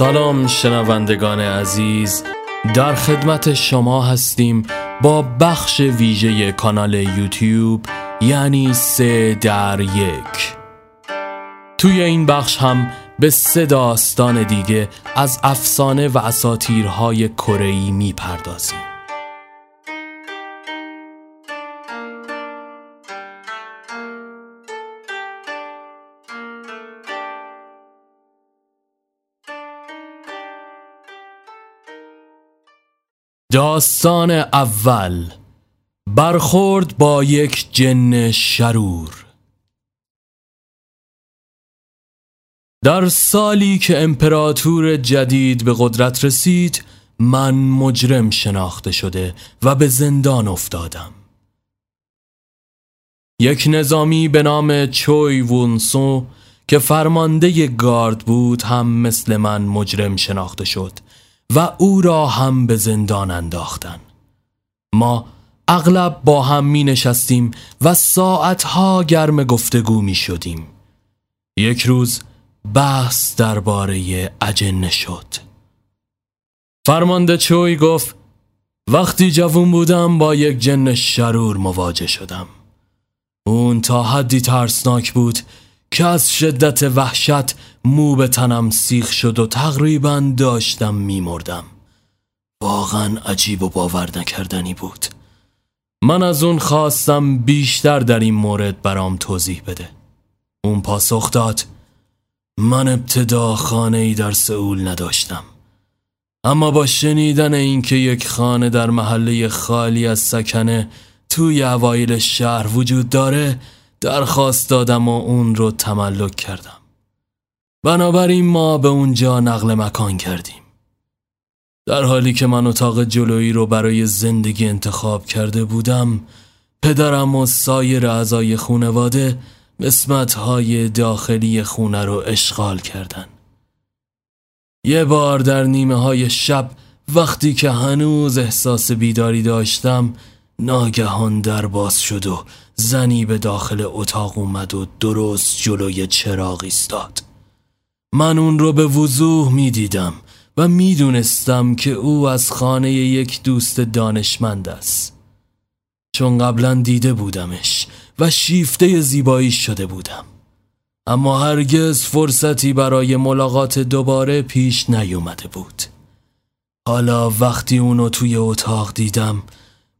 سلام شنوندگان عزیز. در خدمت شما هستیم با بخش ویژه کانال یوتیوب یعنی سه در یک. توی این بخش هم به سه داستان دیگه از افسانه و اساتیرهای کره‌ای می‌پردازیم. داستان اول. برخورد با یک جن شرور. در سالی که امپراتور جدید به قدرت رسید من مجرم شناخته شده و به زندان افتادم. یک نظامی به نام چوی وونسو که فرمانده گارد بود هم مثل من مجرم شناخته شد. و او را هم به زندان انداختن. ما اغلب با هم می نشستیم و ساعتها گرم گفتگو می شدیم. یک روز بحث درباره اجنه شد. فرمانده چوی گفت وقتی جوون بودم با یک جن شرور مواجه شدم. اون تا حدی ترسناک بود که از شدت وحشت مو به تنم سیخ شد و تقریبا داشتم میمردم. واقعا عجیب و باور نکردنی بود. من از اون خواستم بیشتر در این مورد برام توضیح بده. اون پاسخ داد من ابتدا خانه ای در سئول نداشتم. اما با شنیدن اینکه یک خانه در محله خالی از سکنه توی اوایل شهر وجود داره درخواست دادم و اون رو تملک کردم. بنابراین ما به اونجا نقل مکان کردیم. در حالی که من اتاق جلویی رو برای زندگی انتخاب کرده بودم پدرم و سایر اعضای خونواده قسمت های داخلی خونه رو اشغال کردن. یه بار در نیمه های شب وقتی که هنوز احساس بیداری داشتم ناگهان در باز شد و زنی به داخل اتاق اومد و درست جلوی چراغ ایستاد. من اون رو به وضوح می دیدم و می دونستم که او از خانه یک دوست دانشمند است. چون قبلا دیده بودمش و شیفته زیبایی شده بودم. اما هرگز فرصتی برای ملاقات دوباره پیش نیومده بود. حالا وقتی اونو توی اتاق دیدم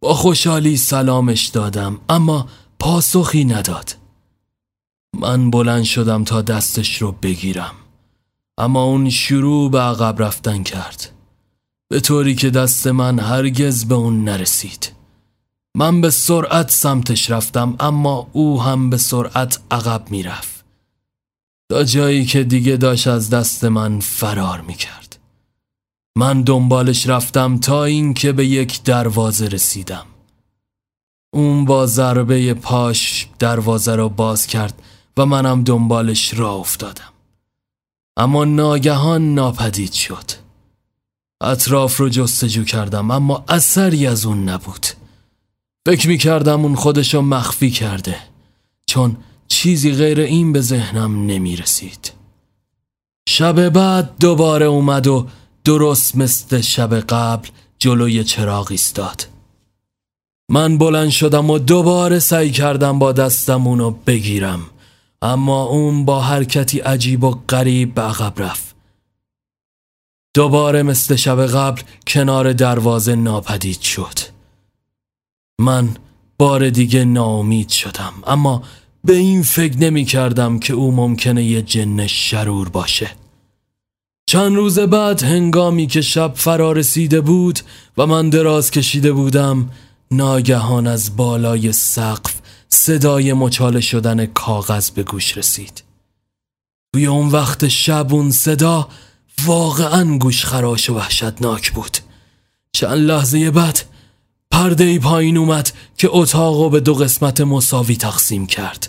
با خوشحالی سلامش دادم اما پاسخی نداد. من بلند شدم تا دستش رو بگیرم. اما اون شروع به عقب رفتن کرد. به طوری که دست من هرگز به اون نرسید. من به سرعت سمتش رفتم اما او هم به سرعت عقب می‌رفت. تا جایی که دیگه داشت از دست من فرار می‌کرد. من دنبالش رفتم تا اینکه به یک دروازه رسیدم. اون با ضربه پاش دروازه را باز کرد و منم دنبالش را افتادم. اما ناگهان ناپدید شد. اطراف رو جستجو کردم اما اثری از اون نبود. فکر می کردم اون خودشو مخفی کرده چون چیزی غیر این به ذهنم نمی رسید شب بعد دوباره اومد و درست مثل شب قبل جلوی چراغ ایستاد. من بلند شدم و دوباره سعی کردم با دستم اونو بگیرم. اما اون با حرکتی عجیب و غریب به عقب رفت. دوباره مثل شب قبل کنار دروازه ناپدید شد. من بار دیگه ناامید شدم اما به این فکر نمی کردم که او ممکنه یه جن شرور باشه. چند روز بعد هنگامی که شب فرا رسیده بود و من دراز کشیده بودم ناگهان از بالای سقف صدای مچاله شدن کاغذ به گوش رسید. توی اون وقت شب اون صدا واقعا گوش خراش و وحشتناک بود. چند لحظه بعد پرده ای پایین اومد که اتاق به دو قسمت مساوی تقسیم کرد.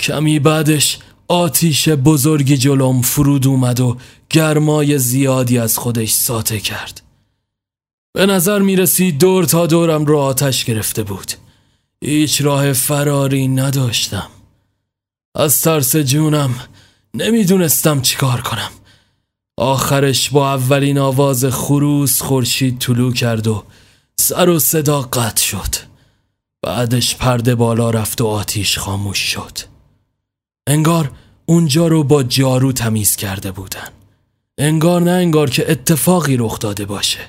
کمی بعدش آتیش بزرگی جلوم فرود اومد و گرمای زیادی از خودش ساته کرد. به نظر می رسید دور تا دورم رو آتش گرفته بود. هیچ راه فراری نداشتم. از ترس جونم نمی‌دونستم چیکار کنم. آخرش با اولین آواز خروس خورشید طلو کرد و سر و صدا قطع شد. بعدش پرده بالا رفت و آتیش خاموش شد. انگار اونجا رو با جارو تمیز کرده بودن. انگار نه انگار که اتفاقی رخ داده باشه.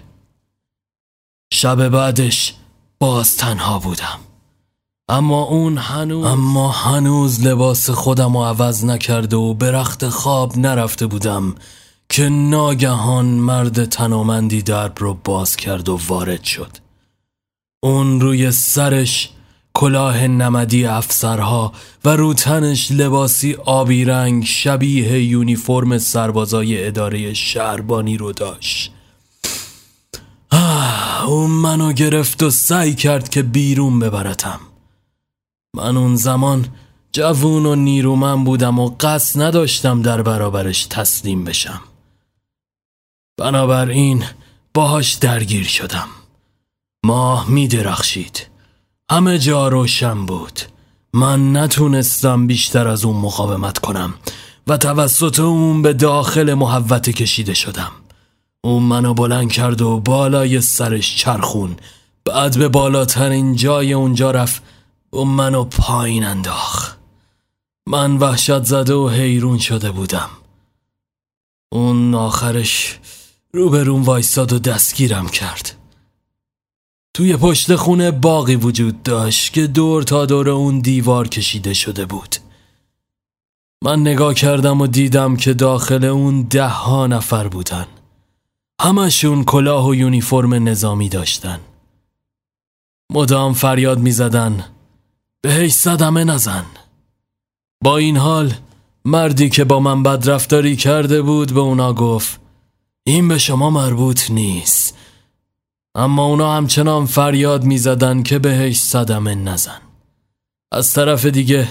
شب بعدش باز تنها بودم. اما اون هنوز اما هنوز لباس خودم رو عوض نکرده و به رخت خواب نرفته بودم که ناگهان مرد تنومندی درب رو باز کرد و وارد شد. اون روی سرش کلاه نمدی افسرها و رو تنش لباسی آبی رنگ شبیه یونیفرم سربازای اداره شهربانی رو داشت. اون منو گرفت و سعی کرد که بیرون ببرتم. من اون زمان جوون و نیرومن بودم و قصد نداشتم در برابرش تسلیم بشم. بنابراین باهاش درگیر شدم. ماه می درخشید. همه جا روشن بود. من نتونستم بیشتر از اون مقاومت کنم و توسط اون به داخل محوته کشیده شدم. اون منو بلند کرد و بالای سرش چرخون. بعد به بالاترین جای اونجا رفت. و منو پایین انداخ من وحشت زده و حیرون شده بودم. اون آخرش روبرون وایستاد و دستگیرم کرد. توی پشت خونه باقی وجود داشت که دور تا دور اون دیوار کشیده شده بود. من نگاه کردم و دیدم که داخل اون ده ها نفر بودن. همشون کلاه و یونیفرم نظامی داشتن. مدام فریاد می زدن بهش صدمه نزن. با این حال مردی که با من بدرفتاری کرده بود به اونا گفت این به شما مربوط نیست. اما اونا همچنان فریاد می‌زدن که بهش صدمه نزن. از طرف دیگه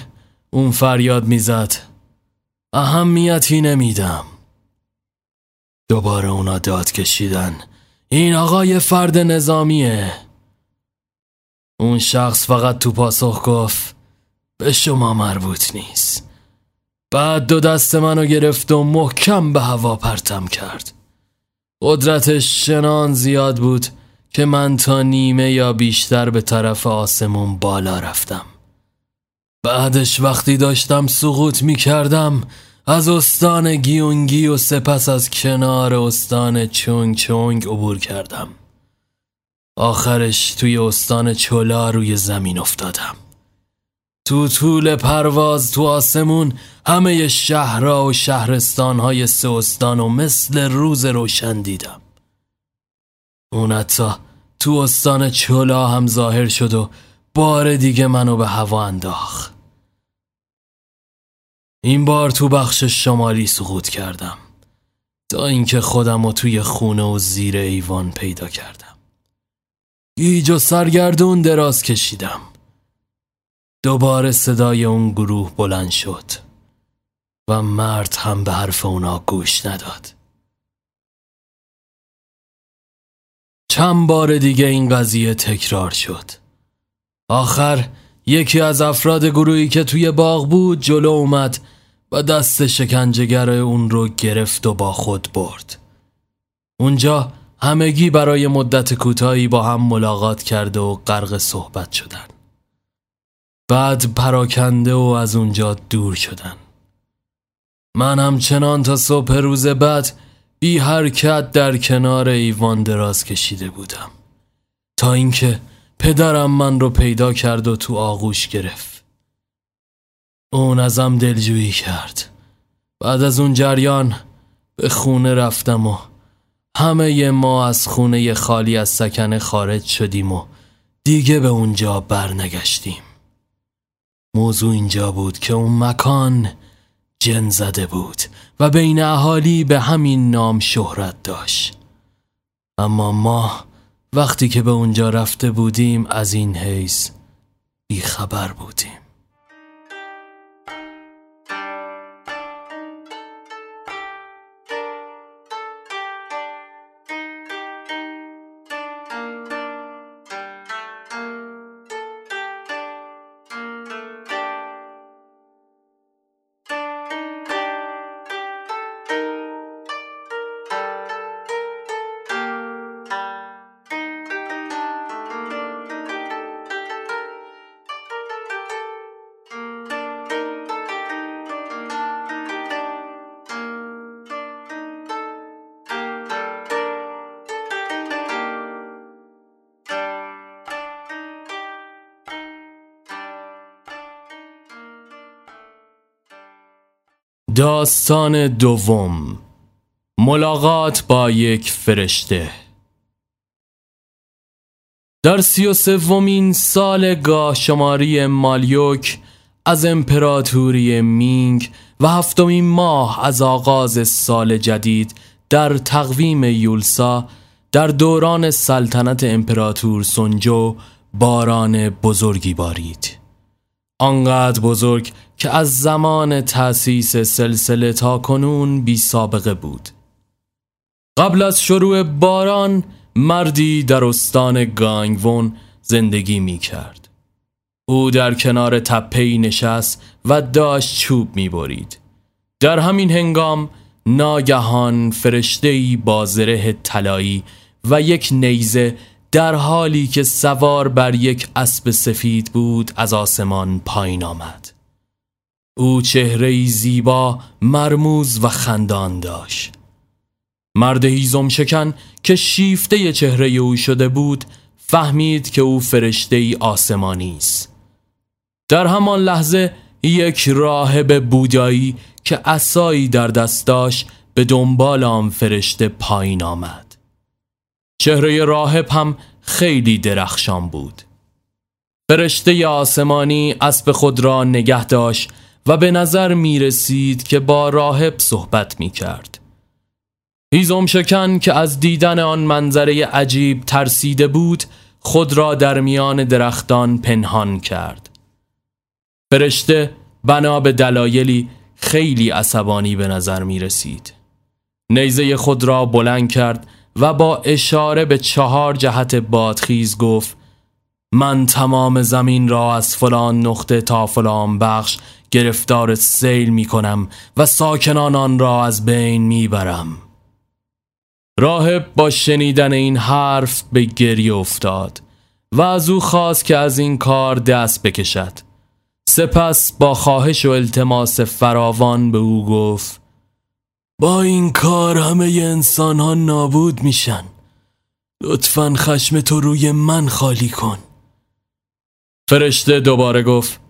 اون فریاد می‌زد اهمیتی نمیدم. دوباره اونا داد کشیدن. این آقای فرد نظامیه. اون شخص فقط تو پاسخ گفت به شما مربوط نیست. بعد دو دست منو گرفت و محکم به هوا پرتم کرد. قدرتش شنان زیاد بود که من تا نیمه یا بیشتر به طرف آسمون بالا رفتم. بعدش وقتی داشتم سقوط می کردم از استان گیونگی و سپس از کنار استان چونگ چونگ عبور کردم. آخرش توی استان چولا روی زمین افتادم. تو طول پرواز تو آسمون همه شهرها و شهرستانهای سه استان و مثل روز روشن دیدم. اون حتی تو استان چولا هم ظاهر شد و بار دیگه منو به هوا انداخت. این بار تو بخش شمالی سقوط کردم. تا اینکه خودم رو توی خونه و زیر ایوان پیدا کردم. گیج و سرگردون دراز کشیدم. دوباره صدای اون گروه بلند شد و مرد هم به حرف اونا گوش نداد. چند بار دیگه این قضیه تکرار شد. آخر یکی از افراد گروهی که توی باغ بود جلو اومد و دست شکنجهگر اون رو گرفت و با خود برد. اونجا همگی برای مدت کوتاهی با هم ملاقات کرده و غرق صحبت شدن. بعد پراکنده و از اونجا دور شدن. من همچنان تا صبح روز بعد بی حرکت در کنار ایوان دراز کشیده بودم. تا اینکه پدرم من رو پیدا کرد و تو آغوش گرفت. اون ازم دلجویی کرد. بعد از اون جریان به خونه رفتم و همه ما از خونه خالی از سکنه خارج شدیم و دیگه به اونجا برنگشتیم. موضوع اینجا بود که اون مکان جن زده بود و بین اهالی به همین نام شهرت داشت. اما ما وقتی که به اونجا رفته بودیم از این حیث بیخبر بودیم. داستان دوم. ملاقات با یک فرشته. در سی و سومین سال گاه شماری مالیوک از امپراتوری مینگ و هفتمین ماه از آغاز سال جدید در تقویم یولسا در دوران سلطنت امپراتور سونجو باران بزرگی بارید. آنقدر بزرگ که از زمان تأسیس سلسله تا کنون بی سابقه بود قبل از شروع باران مردی در استان گانگون زندگی می کرد او در کنار تپهی نشست و داشت چوب می برید. در همین هنگام ناگهان فرشتهی با زره طلایی و یک نیزه در حالی که سوار بر یک اسب سفید بود از آسمان پایین آمد. او چهره زیبا مرموز و خندان داشت. مرد هیزم شکن که شیفته چهره او شده بود فهمید که او فرشته ای آسمانی است. در همان لحظه یک راهب بودایی که اسایی در دست داشت به دنبال آن فرشته پایین آمد. چهره راهب هم خیلی درخشان بود. فرشته آسمانی اسب خود را نگه داشت و به نظر می رسید که با راهب صحبت می کرد هیزم شکن که از دیدن آن منظره عجیب ترسیده بود خود را در میان درختان پنهان کرد. فرشته بنا به دلایلی خیلی عصبانی به نظر می رسید نیزه خود را بلند کرد و با اشاره به چهار جهت بادخیز گفت من تمام زمین را از فلان نقطه تا فلان بخش گرفتار سیل می کنم و ساکنان آن را از بین می برم. راهب با شنیدن این حرف به گریه افتاد و از او خواست که از این کار دست بکشد سپس با خواهش و التماس فراوان به او گفت با این کار همه انسان ها نابود میشن. لطفا خشم تو روی من خالی کن. فرشته دوباره گفت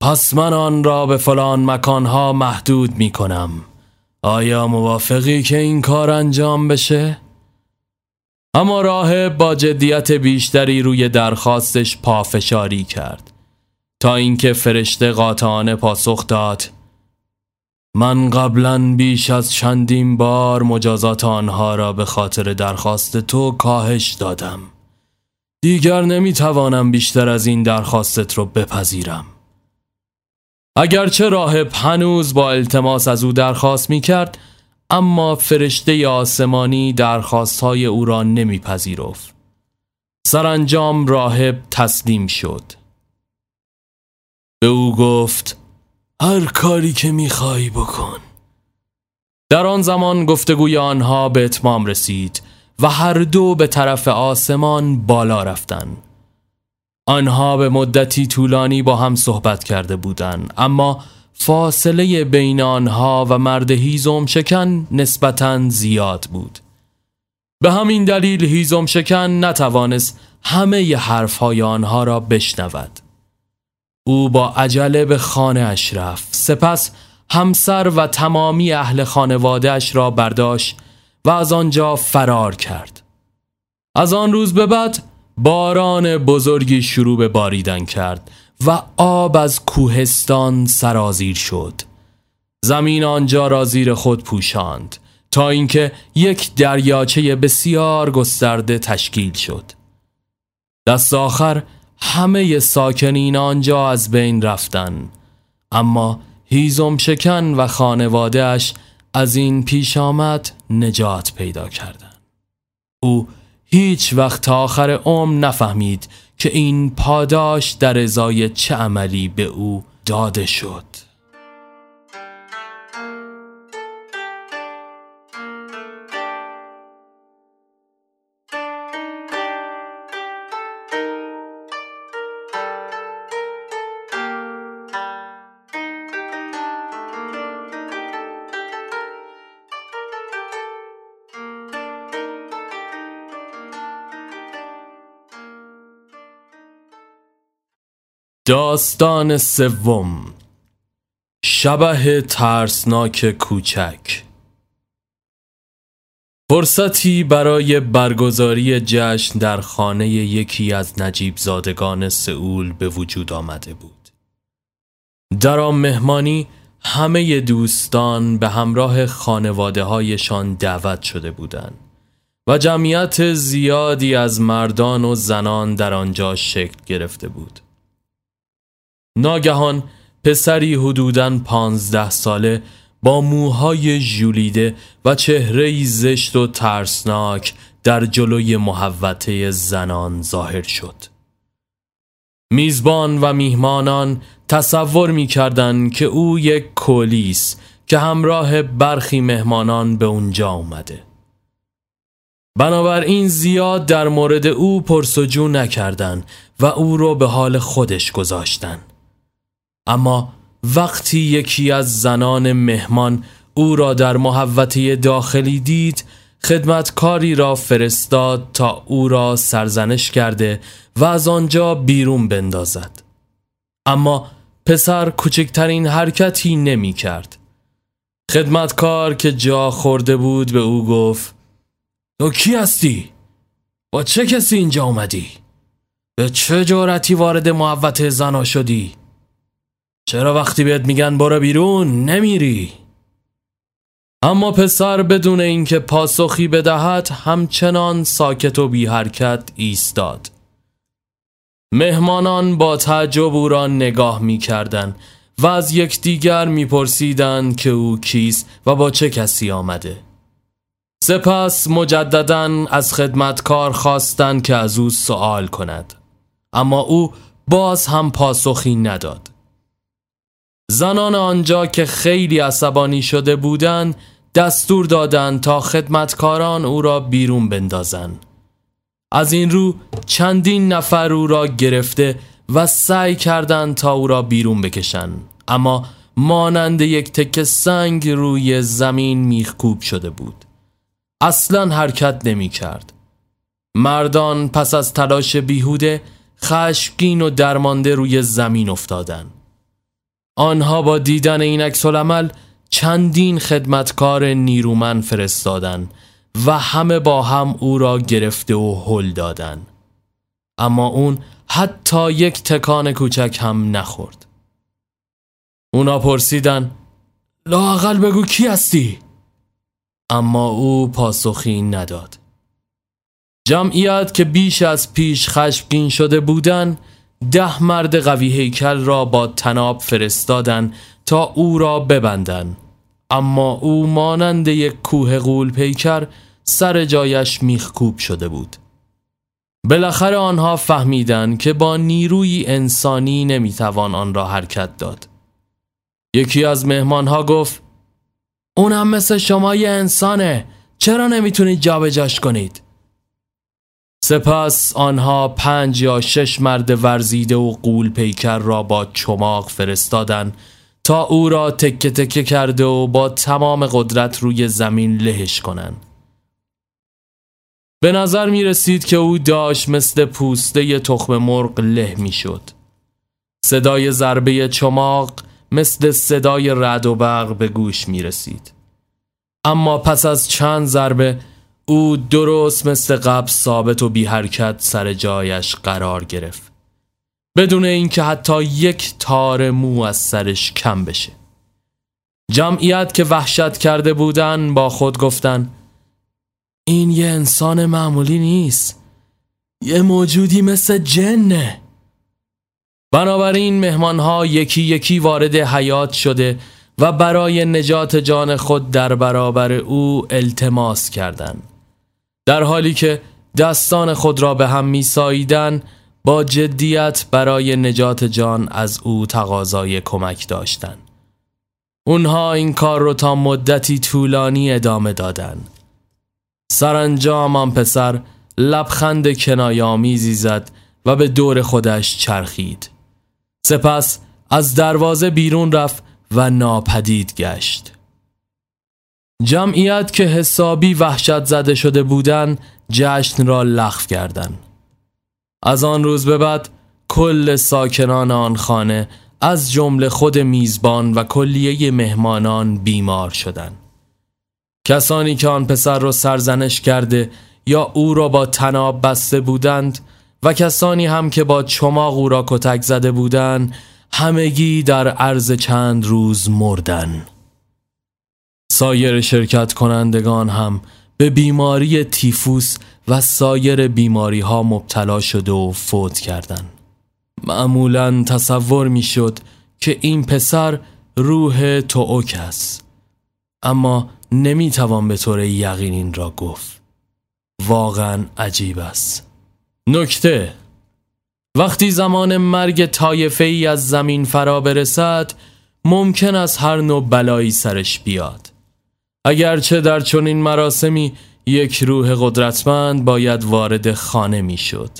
پس من آن را به فلان مکانها محدود می کنم آیا موافقی که این کار انجام بشه؟ اما راه با جدیت بیشتری روی درخواستش پافشاری کرد. تا اینکه فرشته قاطعانه پاسخ داد من قبلا بیش از چندین بار مجازات آنها را به خاطر درخواست تو کاهش دادم. دیگر نمی‌توانم بیشتر از این درخواستت رو بپذیرم. اگرچه راهب هنوز با التماس از او درخواست می کرد اما فرشته آسمانی درخواست های او را نمیپذیرفت. سرانجام راهب تسلیم شد. به او گفت هر کاری که می‌خوای بکن. در آن زمان گفتگوی آنها به اتمام رسید و هر دو به طرف آسمان بالا رفتند. آنها به مدتی طولانی با هم صحبت کرده بودند اما فاصله بین آنها و مرد هیزم شکن نسبتا زیاد بود. به همین دلیل هیزم شکن نتوانست همه حرفهای آنها را بشنود. او با عجله به خانه اش رفت. سپس همسر و تمامی اهل خانوادهش را برداشت و از آنجا فرار کرد. از آن روز به بعد باران بزرگی شروع به باریدن کرد و آب از کوهستان سرازیر شد. زمین آنجا را زیر خود پوشاند تا اینکه یک دریاچه بسیار گسترده تشکیل شد. دست آخر همه ساکنین آنجا از بین رفتن اما هیزم شکن و خانوادهش از این پیش آمد نجات پیدا کردند. او هیچ وقت تا آخر عمر نفهمید که این پاداش در ازای چه عملی به او داده شد داستان سوم شبه ترسناک کوچک فرصتی برای برگزاری جشن در خانه یکی از نجیب زادگان سئول به وجود آمده بود. در آن مهمانی همه دوستان به همراه خانواده هایشان دعوت شده بودند و جمعیت زیادی از مردان و زنان در آنجا شکل گرفته بود. ناگهان پسری حدوداً پانزده ساله با موهای ژولیده و چهره زشت و ترسناک در جلوی محوطه زنان ظاهر شد. میزبان و میهمانان تصور می که او یک کولیس که همراه برخی مهمانان به اونجا اومده. بنابراین زیاد در مورد او پرسجو نکردند و او را به حال خودش گذاشتن. اما وقتی یکی از زنان مهمان او را در محوطه داخلی دید خدمتکاری را فرستاد تا او را سرزنش کرده و از آنجا بیرون بندازد اما پسر کوچکترین حرکتی نمی کرد خدمتکار که جا خورده بود به او گفت تو کی هستی؟ با چه کسی اینجا اومدی؟ به چه جورتی وارد محوطه زنا شدی؟ چرا وقتی بهت میگن برو بیرون نمیری؟ اما پسر بدون اینکه پاسخی بدهد همچنان ساکت و بی حرکت ایستاد. مهمانان با تعجب او را نگاه می کردن و از یکدیگر میپرسیدند که او کیست و با چه کسی آمده. سپس مجددا از خدمتکار خواستند که از او سوال کند اما او باز هم پاسخی نداد زنان آنجا که خیلی عصبانی شده بودند دستور دادند تا خدمتکاران او را بیرون بندازند. از این رو چندین نفر او را گرفته و سعی کردند تا او را بیرون بکشند. اما مانند یک تکه سنگ روی زمین میخکوب شده بود. اصلا حرکت نمی کرد مردان پس از تلاش بیهوده خشمگین و درمانده روی زمین افتادند. آنها با دیدن این عکس عمل چندین خدمتکار نیرومن فرستادند و همه با هم او را گرفته و هل دادند. اما اون حتی یک تکان کوچک هم نخورد. اونا پرسیدن لاقل بگو کی هستی؟ اما او پاسخی نداد. جمعیت که بیش از پیش خشمگین شده بودند ده مرد قوی هیکل را با تناب فرستادن تا او را ببندن. اما او مانند یک کوه غول پیکر سر جایش میخکوب شده بود. بالاخره آنها فهمیدند که با نیروی انسانی نمی‌توان آن را حرکت داد. یکی از مهمانها گفت اون هم مثل شما یه انسانه چرا نمی‌تونید جابجاش کنید؟ سپس آنها پنج یا شش مرد ورزیده و قول پیکر را با چماق فرستادن تا او را تکه تکه کرده و با تمام قدرت روی زمین لهش کنند. به نظر می رسید که او داشت مثل پوسته تخم مرغ له می شد. صدای ضربه چماق مثل صدای رد و برق به گوش می رسید. اما پس از چند ضربه او درست مثل قبل ثابت و بی حرکت سر جایش قرار گرفت. بدون اینکه حتی یک تار مو از سرش کم بشه. جمعیت که وحشت کرده بودن با خود گفتن این یه انسان معمولی نیست. یه موجودی مثل جنه. بنابراین مهمانها یکی یکی وارد حیات شده و برای نجات جان خود در برابر او التماس کردند. در حالی که دستان خود را به هم میساییدن با جدیت برای نجات جان از او تقاضای کمک داشتند. اونها این کار رو تا مدتی طولانی ادامه دادن سرانجام آن پسر لبخند کنایامیزی زد و به دور خودش چرخید. سپس از دروازه بیرون رفت و ناپدید گشت. جمعیت که حسابی وحشت زده شده بودند جشن را لغو کردند از آن روز به بعد کل ساکنان آن خانه از جمله خود میزبان و کلیه مهمانان بیمار شدند. کسانی که آن پسر را سرزنش کرده یا او را با تناب بسته بودند و کسانی هم که با چماق او را کتک زده بودند همگی در عرض چند روز مردن سایر شرکت کنندگان هم به بیماری تیفوس و سایر بیماری ها مبتلا شده و فوت کردند. معمولا تصور می شد که این پسر روح توک است. اما نمی توان به طور یقین این را گفت. واقعا عجیب است. نکته وقتی زمان مرگ طایفه ای از زمین فرا برسد ممکن است هر نوع بلایی سرش بیاد. اگرچه در چنین مراسمی یک روح قدرتمند باید وارد خانه می‌شد.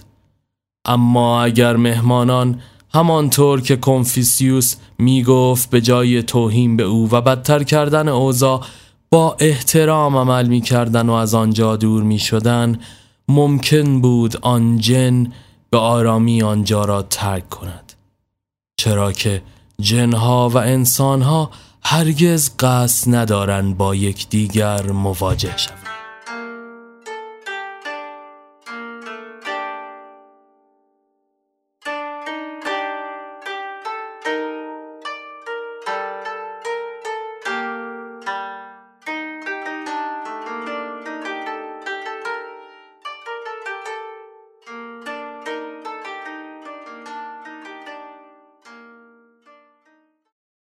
اما اگر مهمانان همانطور که کنفیسیوس می گفت به جای توهین به او و بدتر کردن اوضاع با احترام عمل می کردن و از آنجا دور می شدن ممکن بود آن جن به آرامی آنجا را ترک کند چرا که جنها و انسانها هرگز قصد ندارند با یکدیگر مواجه شوند.